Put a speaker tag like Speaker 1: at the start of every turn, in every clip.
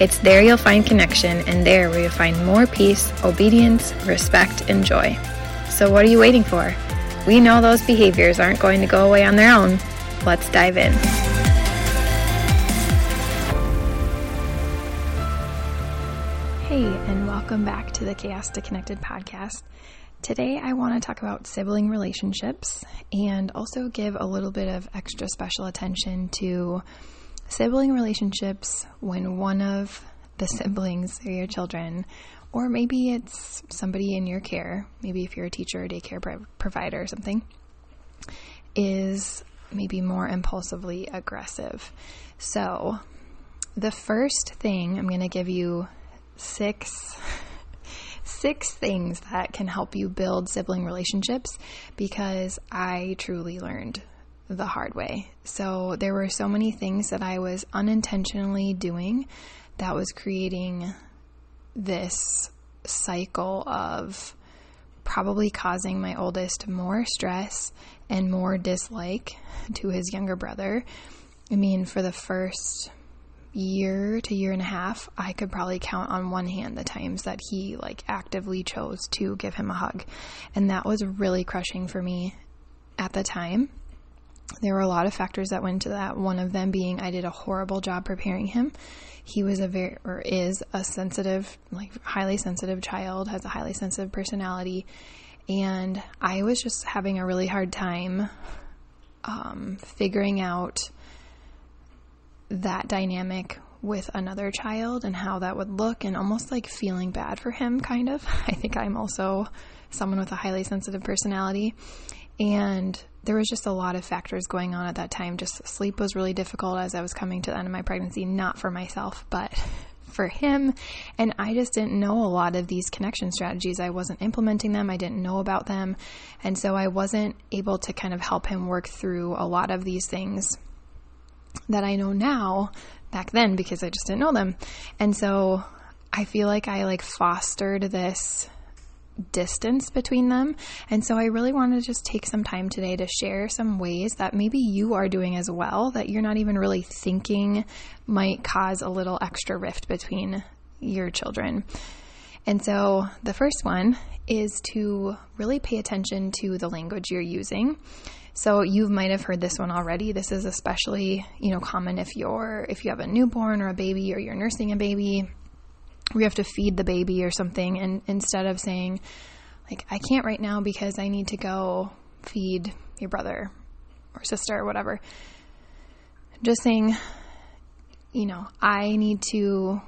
Speaker 1: It's there you'll find connection, and there where you'll find more peace, obedience, respect, and joy. So, what are you waiting for? We know those behaviors aren't going to go away on their own. Let's dive in. Hey, and welcome back to the Chaos to Connected podcast. Today, I want to talk about sibling relationships and also give a little bit of extra special attention to sibling relationships when one of the siblings or your children, or maybe it's somebody in your care, maybe if you're a teacher or daycare provider or something, is maybe more impulsively aggressive. So, the first thing I'm going to give you six six things that can help you build sibling relationships because I truly learned the hard way. So there were so many things that I was unintentionally doing that was creating this cycle of probably causing my oldest more stress and more dislike to his younger brother. I mean, for the first year to year and a half, I could probably count on one hand the times that he like actively chose to give him a hug. And that was really crushing for me at the time there were a lot of factors that went into that. One of them being I did a horrible job preparing him. He was a very, or is a sensitive, like highly sensitive child, has a highly sensitive personality. And I was just having a really hard time um, figuring out that dynamic with another child and how that would look and almost like feeling bad for him, kind of. I think I'm also someone with a highly sensitive personality. And there was just a lot of factors going on at that time. Just sleep was really difficult as I was coming to the end of my pregnancy, not for myself, but for him. And I just didn't know a lot of these connection strategies. I wasn't implementing them, I didn't know about them. And so I wasn't able to kind of help him work through a lot of these things that I know now back then because I just didn't know them. And so I feel like I like fostered this distance between them. And so I really want to just take some time today to share some ways that maybe you are doing as well that you're not even really thinking might cause a little extra rift between your children. And so the first one is to really pay attention to the language you're using. So you might have heard this one already. This is especially, you know, common if you're if you have a newborn or a baby or you're nursing a baby. We have to feed the baby or something and instead of saying like I can't right now because I need to go feed your brother or sister or whatever. Just saying you know I need to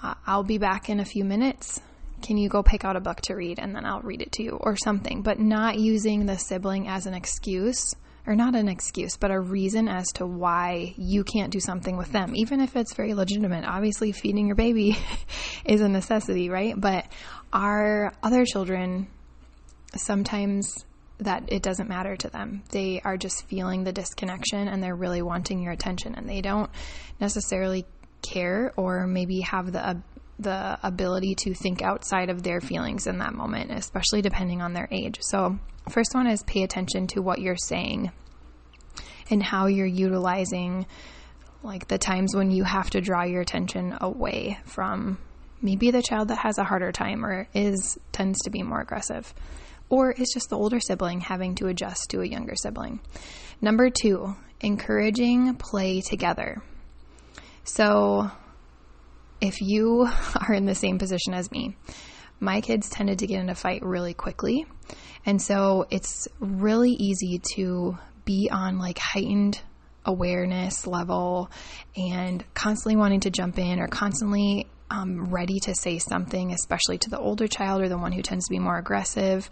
Speaker 1: I'll be back in a few minutes can you go pick out a book to read and then I'll read it to you or something but not using the sibling as an excuse or not an excuse, but a reason as to why you can't do something with them, even if it's very legitimate. Obviously, feeding your baby is a necessity, right? But our other children, sometimes that it doesn't matter to them. They are just feeling the disconnection and they're really wanting your attention and they don't necessarily care or maybe have the the ability to think outside of their feelings in that moment, especially depending on their age. So, first one is pay attention to what you're saying and how you're utilizing like the times when you have to draw your attention away from maybe the child that has a harder time or is tends to be more aggressive or is just the older sibling having to adjust to a younger sibling. Number 2, encouraging play together. So, if you are in the same position as me, my kids tended to get in a fight really quickly. And so it's really easy to be on like heightened awareness level and constantly wanting to jump in or constantly um, ready to say something, especially to the older child or the one who tends to be more aggressive.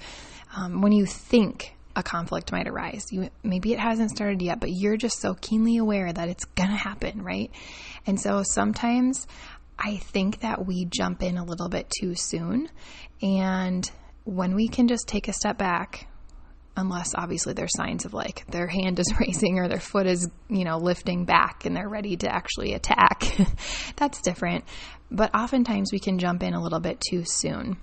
Speaker 1: Um, when you think a conflict might arise, you maybe it hasn't started yet, but you're just so keenly aware that it's gonna happen, right? And so sometimes I think that we jump in a little bit too soon. And when we can just take a step back, unless obviously there's signs of like their hand is raising or their foot is, you know, lifting back and they're ready to actually attack, that's different. But oftentimes we can jump in a little bit too soon.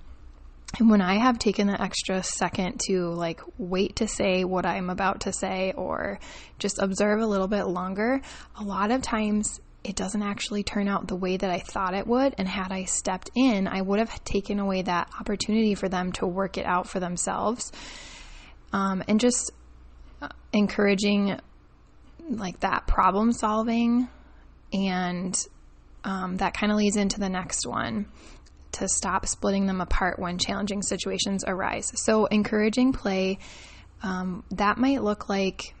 Speaker 1: And when I have taken that extra second to like wait to say what I'm about to say or just observe a little bit longer, a lot of times it doesn't actually turn out the way that I thought it would. And had I stepped in, I would have taken away that opportunity for them to work it out for themselves. Um, and just uh, encouraging like that problem solving. And um, that kind of leads into the next one to stop splitting them apart when challenging situations arise. So, encouraging play, um, that might look like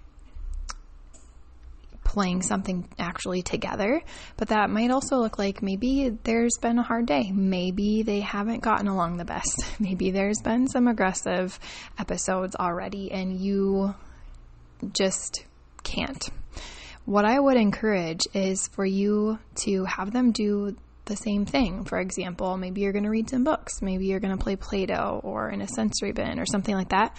Speaker 1: playing something actually together, but that might also look like maybe there's been a hard day. Maybe they haven't gotten along the best. Maybe there's been some aggressive episodes already and you just can't. What I would encourage is for you to have them do the same thing. For example, maybe you're going to read some books, maybe you're going to play Play Doh or in a sensory bin or something like that.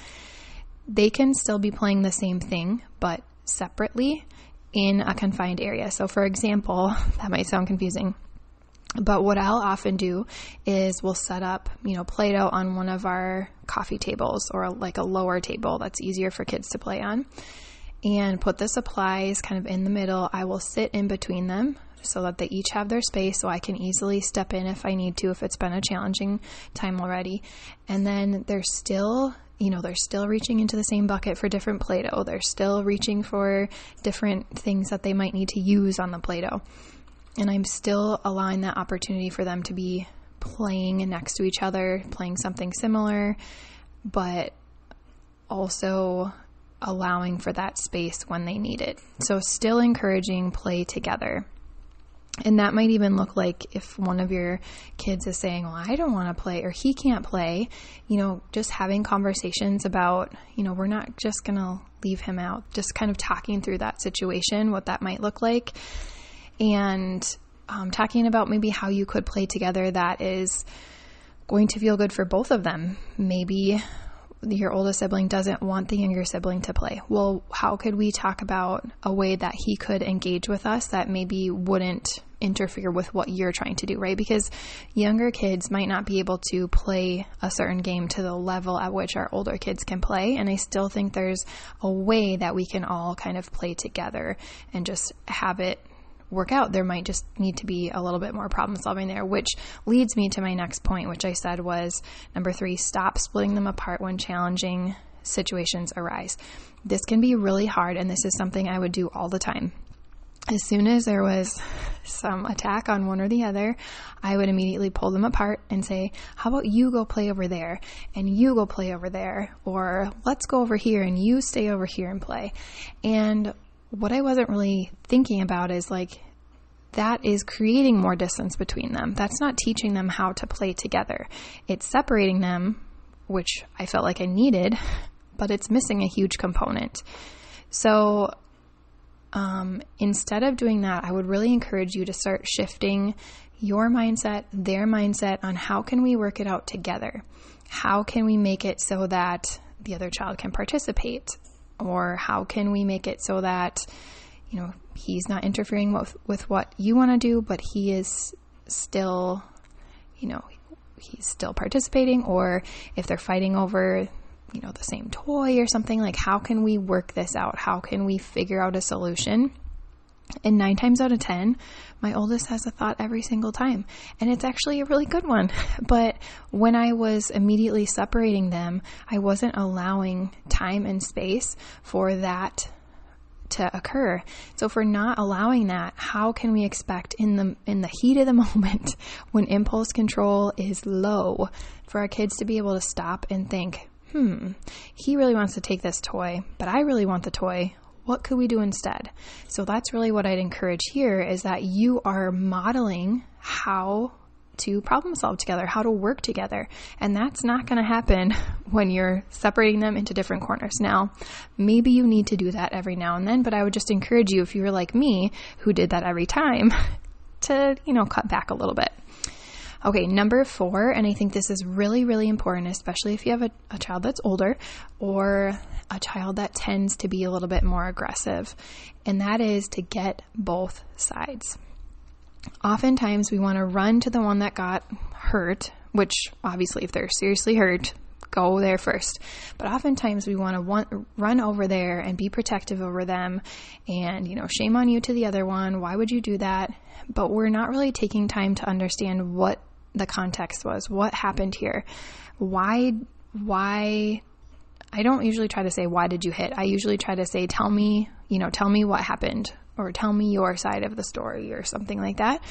Speaker 1: They can still be playing the same thing, but separately in a confined area. So, for example, that might sound confusing. But what I'll often do is we'll set up, you know, Play Doh on one of our coffee tables or like a lower table that's easier for kids to play on and put the supplies kind of in the middle. I will sit in between them so that they each have their space so I can easily step in if I need to, if it's been a challenging time already. And then they're still you know, they're still reaching into the same bucket for different Play Doh. They're still reaching for different things that they might need to use on the Play Doh. And I'm still allowing that opportunity for them to be playing next to each other, playing something similar, but also allowing for that space when they need it. So, still encouraging play together. And that might even look like if one of your kids is saying, Well, I don't want to play, or he can't play, you know, just having conversations about, you know, we're not just going to leave him out, just kind of talking through that situation, what that might look like, and um, talking about maybe how you could play together that is going to feel good for both of them. Maybe your oldest sibling doesn't want the younger sibling to play. Well, how could we talk about a way that he could engage with us that maybe wouldn't interfere with what you're trying to do, right? Because younger kids might not be able to play a certain game to the level at which our older kids can play. And I still think there's a way that we can all kind of play together and just have it work out. There might just need to be a little bit more problem solving there, which leads me to my next point, which I said was number three stop splitting them apart when challenging situations arise. This can be really hard, and this is something I would do all the time. As soon as there was some attack on one or the other, I would immediately pull them apart and say, How about you go play over there and you go play over there? Or let's go over here and you stay over here and play. And what I wasn't really thinking about is like, that is creating more distance between them. That's not teaching them how to play together. It's separating them, which I felt like I needed, but it's missing a huge component. So um, instead of doing that, I would really encourage you to start shifting your mindset, their mindset on how can we work it out together? How can we make it so that the other child can participate? Or how can we make it so that, you know, he's not interfering with, with what you want to do, but he is still, you know, he's still participating? Or if they're fighting over you know, the same toy or something. Like, how can we work this out? How can we figure out a solution? And nine times out of 10, my oldest has a thought every single time. And it's actually a really good one. But when I was immediately separating them, I wasn't allowing time and space for that to occur. So we're not allowing that, how can we expect in the in the heat of the moment when impulse control is low for our kids to be able to stop and think, hmm, he really wants to take this toy, but I really want the toy. What could we do instead? So that's really what I'd encourage here is that you are modeling how to problem solve together, how to work together. And that's not going to happen when you're separating them into different corners. Now, maybe you need to do that every now and then, but I would just encourage you, if you were like me, who did that every time, to, you know, cut back a little bit. Okay, number four, and I think this is really, really important, especially if you have a, a, child that's older or a child that tends to be a little bit more aggressive, and that is to get both sides. Oftentimes, we want to run to the one that got hurt, which obviously, if they're seriously hurt, go there first. But oftentimes we want to want, run over there and be protective over them and, you know, shame on you to the other one. Why would you do that? But we're not really taking time to understand what the context was. What happened here? Why, why, I don't usually try to say, why did you hit? I usually try to say, tell me, you know, tell me what happened or tell me your side of the story or something like that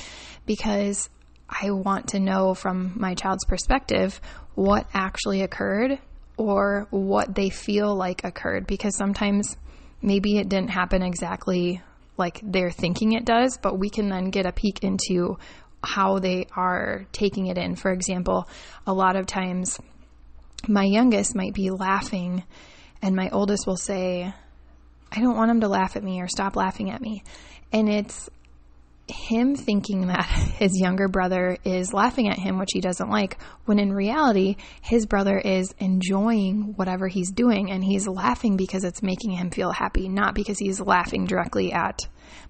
Speaker 1: because I want to know from my child's perspective what actually occurred or what they feel like occurred because sometimes maybe it didn't happen exactly like they're thinking it does, but we can then get a peek into how they are taking it in. For example, a lot of times my youngest might be laughing and my oldest will say, I don't want him to laugh at me or stop laughing at me. And it's him thinking that his younger brother is laughing at him, which he doesn't like, when in reality, his brother is enjoying whatever he's doing and he's laughing because it's making him feel happy, not because he's laughing directly at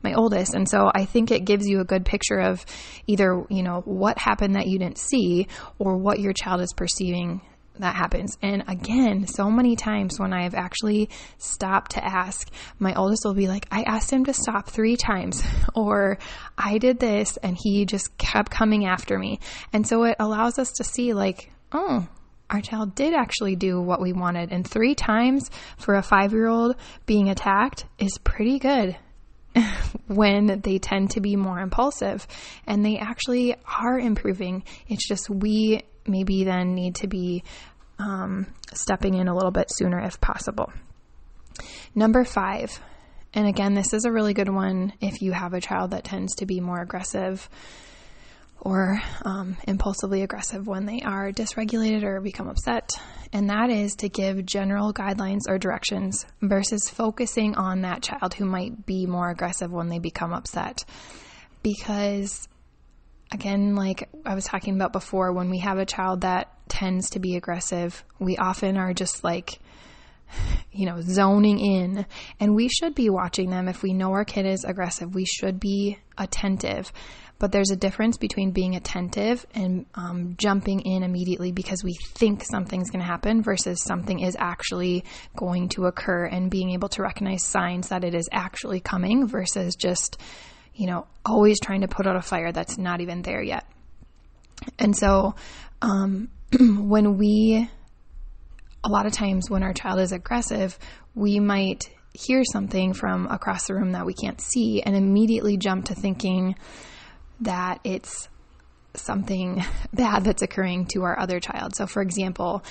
Speaker 1: my oldest. And so I think it gives you a good picture of either, you know, what happened that you didn't see or what your child is perceiving that happens. And again, so many times when I've actually stopped to ask, my oldest will be like, I asked him to stop three times, or I did this and he just kept coming after me. And so it allows us to see, like, oh, our child did actually do what we wanted. And three times for a five year old being attacked is pretty good. when they tend to be more impulsive and they actually are improving. It's just we maybe then need to be um, stepping in a little bit sooner if possible. Number five, and again, this is a really good one if you have a child that tends to be more aggressive or um, impulsively aggressive when they are dysregulated or become upset, and that is to give general guidelines or directions versus focusing on that child who might be more aggressive when they become upset. Because again, like I was talking about before, when we have a child that tends to be aggressive, we often are just like, you know, zoning in. And we should be watching them. If we know our kid is aggressive, we should be attentive. But there's a difference between being attentive and um, jumping in immediately because we think something's going to happen versus something is actually going to occur and being able to recognize signs that it is actually coming versus just you know, always trying to put out a fire that's not even there yet. And so, um, when we, a lot of times when our child is aggressive, we might hear something from across the room that we can't see and immediately jump to thinking that it's something bad that's occurring to our other child. So, for example,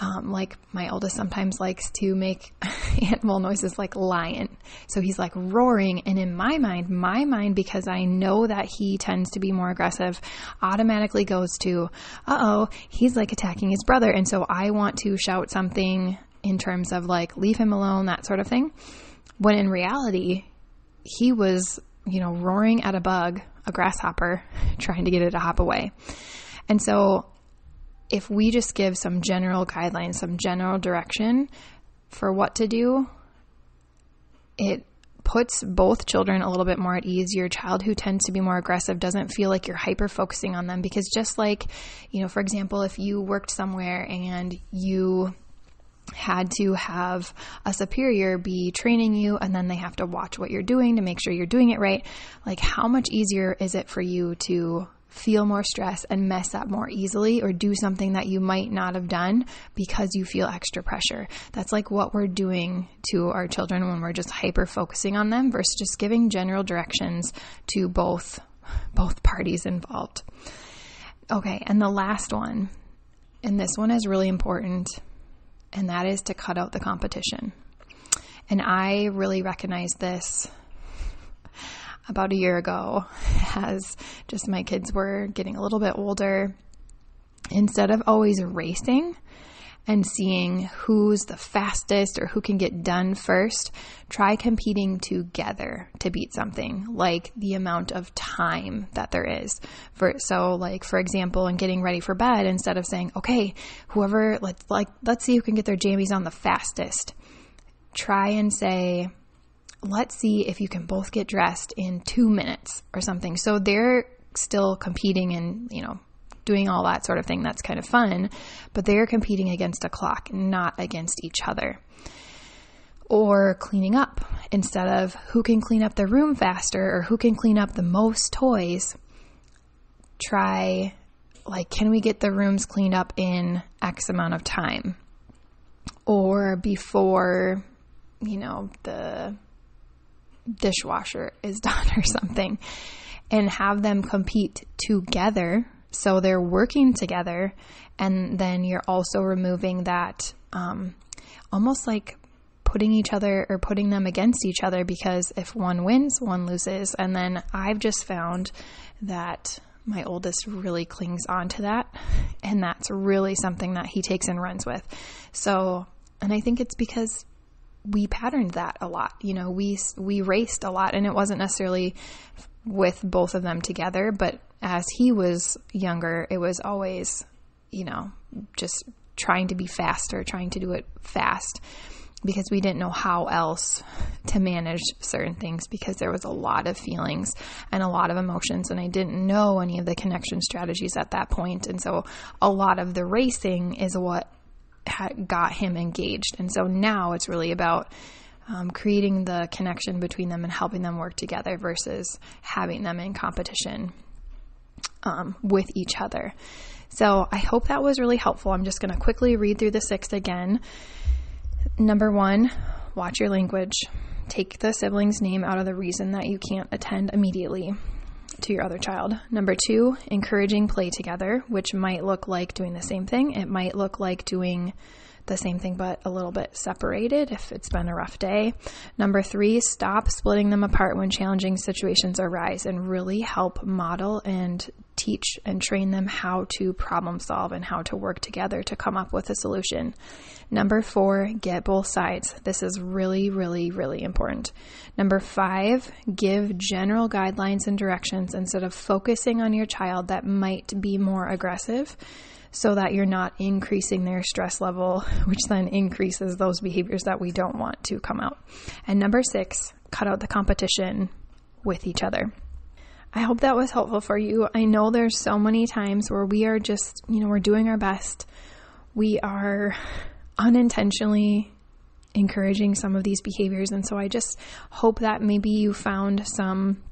Speaker 1: um, like my oldest sometimes likes to make animal noises like lion. So he's like roaring. And in my mind, my mind, because I know that he tends to be more aggressive, automatically goes to, uh oh, he's like attacking his brother. And so I want to shout something in terms of like, leave him alone, that sort of thing. When in reality, he was, you know, roaring at a bug, a grasshopper, trying to get it to hop away. And so if we just give some general guidelines, some general direction for what to do, it puts both children a little bit more at ease. Your child who tends to be more aggressive doesn't feel like you're hyper focusing on them because just like, you know, for example, if you worked somewhere and you had to have a superior be training you and then they have to watch what you're doing to make sure you're doing it right, like how much easier is it for you to feel more stress and mess up more easily or do something that you might not have done because you feel extra pressure. That's like what we're doing to our children when we're just hyper focusing on them versus just giving general directions to both both parties involved. Okay, and the last one, and this one is really important, and that is to cut out the competition. And I really recognized this about a year ago as just my kids were getting a little bit older. Instead of always racing, and seeing who's the fastest or who can get done first, try competing together to beat something like the amount of time that there is. For so like for example, in getting ready for bed instead of saying, "Okay, whoever let's like let's see who can get their jammies on the fastest." Try and say, let's see if you can both get dressed in two minutes or something. So they're still competing and, you know, doing all that sort of thing. That's kind of fun, but they're competing against a clock, not against each other. Or cleaning up instead of who can clean up the room faster or who can clean up the most toys. Try, like, can we get the rooms cleaned up in X amount of time? Or before, you know, the dishwasher is done or something and have them compete together. So they're working together, and then you're also removing that um, almost like putting each other or putting them against each other because if one wins, one loses. And then I've just found that my oldest really clings on to that, and that's really something that he takes and runs with. So, and I think it's because we patterned that a lot. You know, we we raced a lot, and it wasn't necessarily with both of them together, but as he was younger, it was always, you know, just trying to be faster, trying to do it fast because we didn't know how else to manage certain things because there was a lot of feelings and a lot of emotions and I didn't know any of the connection strategies at that point. and so a lot of the racing is what got him engaged. And so now it's really about um, creating the connection between them and helping them work together versus having them in competition um, with each other. So I hope that was really helpful. I'm just going to quickly read through the six again. Number one, watch your language. Take the sibling's name out of the reason that you can't attend immediately to your other child. Number two, encouraging play together, which might look like doing the same thing. It might look like doing the same thing but a little bit separated if it's been a rough day. Number three, stop splitting them apart when challenging situations arise and really help model and teach and train them how to problem solve and how to work together to come up with a solution. Number four, get both sides. This is really, really, really important. Number five, give general guidelines and directions instead of focusing on your child that might be more aggressive so that you're not increasing their stress level, which then increases those behaviors that we don't want to come out. And number six, cut out the competition with each other. I hope that was helpful for you. I know there's so many times where we are just, you know, we're doing our best. We are unintentionally encouraging some of these behaviors. And so I just hope that maybe you found some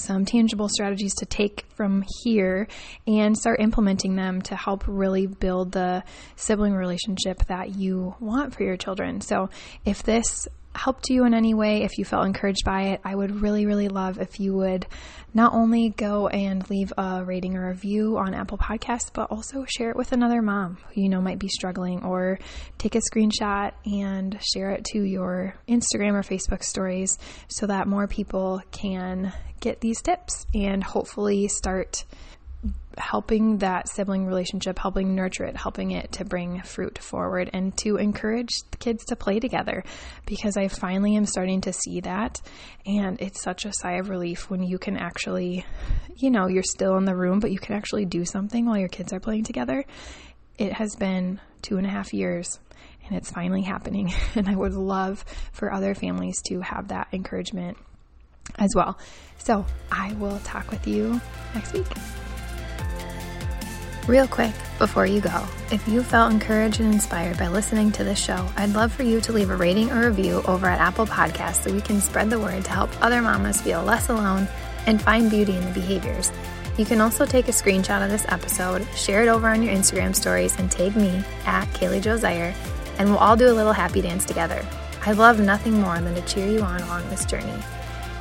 Speaker 1: some tangible strategies to take from here and start implementing them to help really build the sibling relationship that you want for your children. So, if this helped you in any way, if you felt encouraged by it, I would really, really love if you would not only go and leave a rating or review on Apple Podcasts, but also share it with another mom who you know might be struggling, or take a screenshot and share it to your Instagram or Facebook stories so that more people can get these tips and hopefully start helping that sibling relationship, helping nurture it, helping it to bring fruit forward and to encourage the kids to play together because I finally am starting to see that. And it's such a sigh of relief when you can actually, you know, you're still in the room, but you can actually do something while your kids are playing together. It has been two and a half years and it's finally happening. And I would love for other families to have that encouragement as well. So I will talk with you next week. Real quick, before you go, if you felt encouraged and inspired by listening to this show, I'd love for you to leave a rating or review over at Apple Podcasts so we can spread the word to help other mamas feel less alone and find beauty in the behaviors. You can also take a screenshot of this episode, share it over on your Instagram stories, and tag me at Kaili Jo Zeiher, and we'll all do a little happy dance together. I love nothing more than to cheer you on along this journey.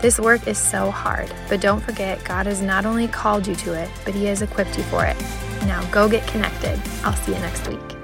Speaker 1: This work is so hard, but don't forget God has not only called you to it, but He has equipped you for it. Now go get connected. I'll see you next week.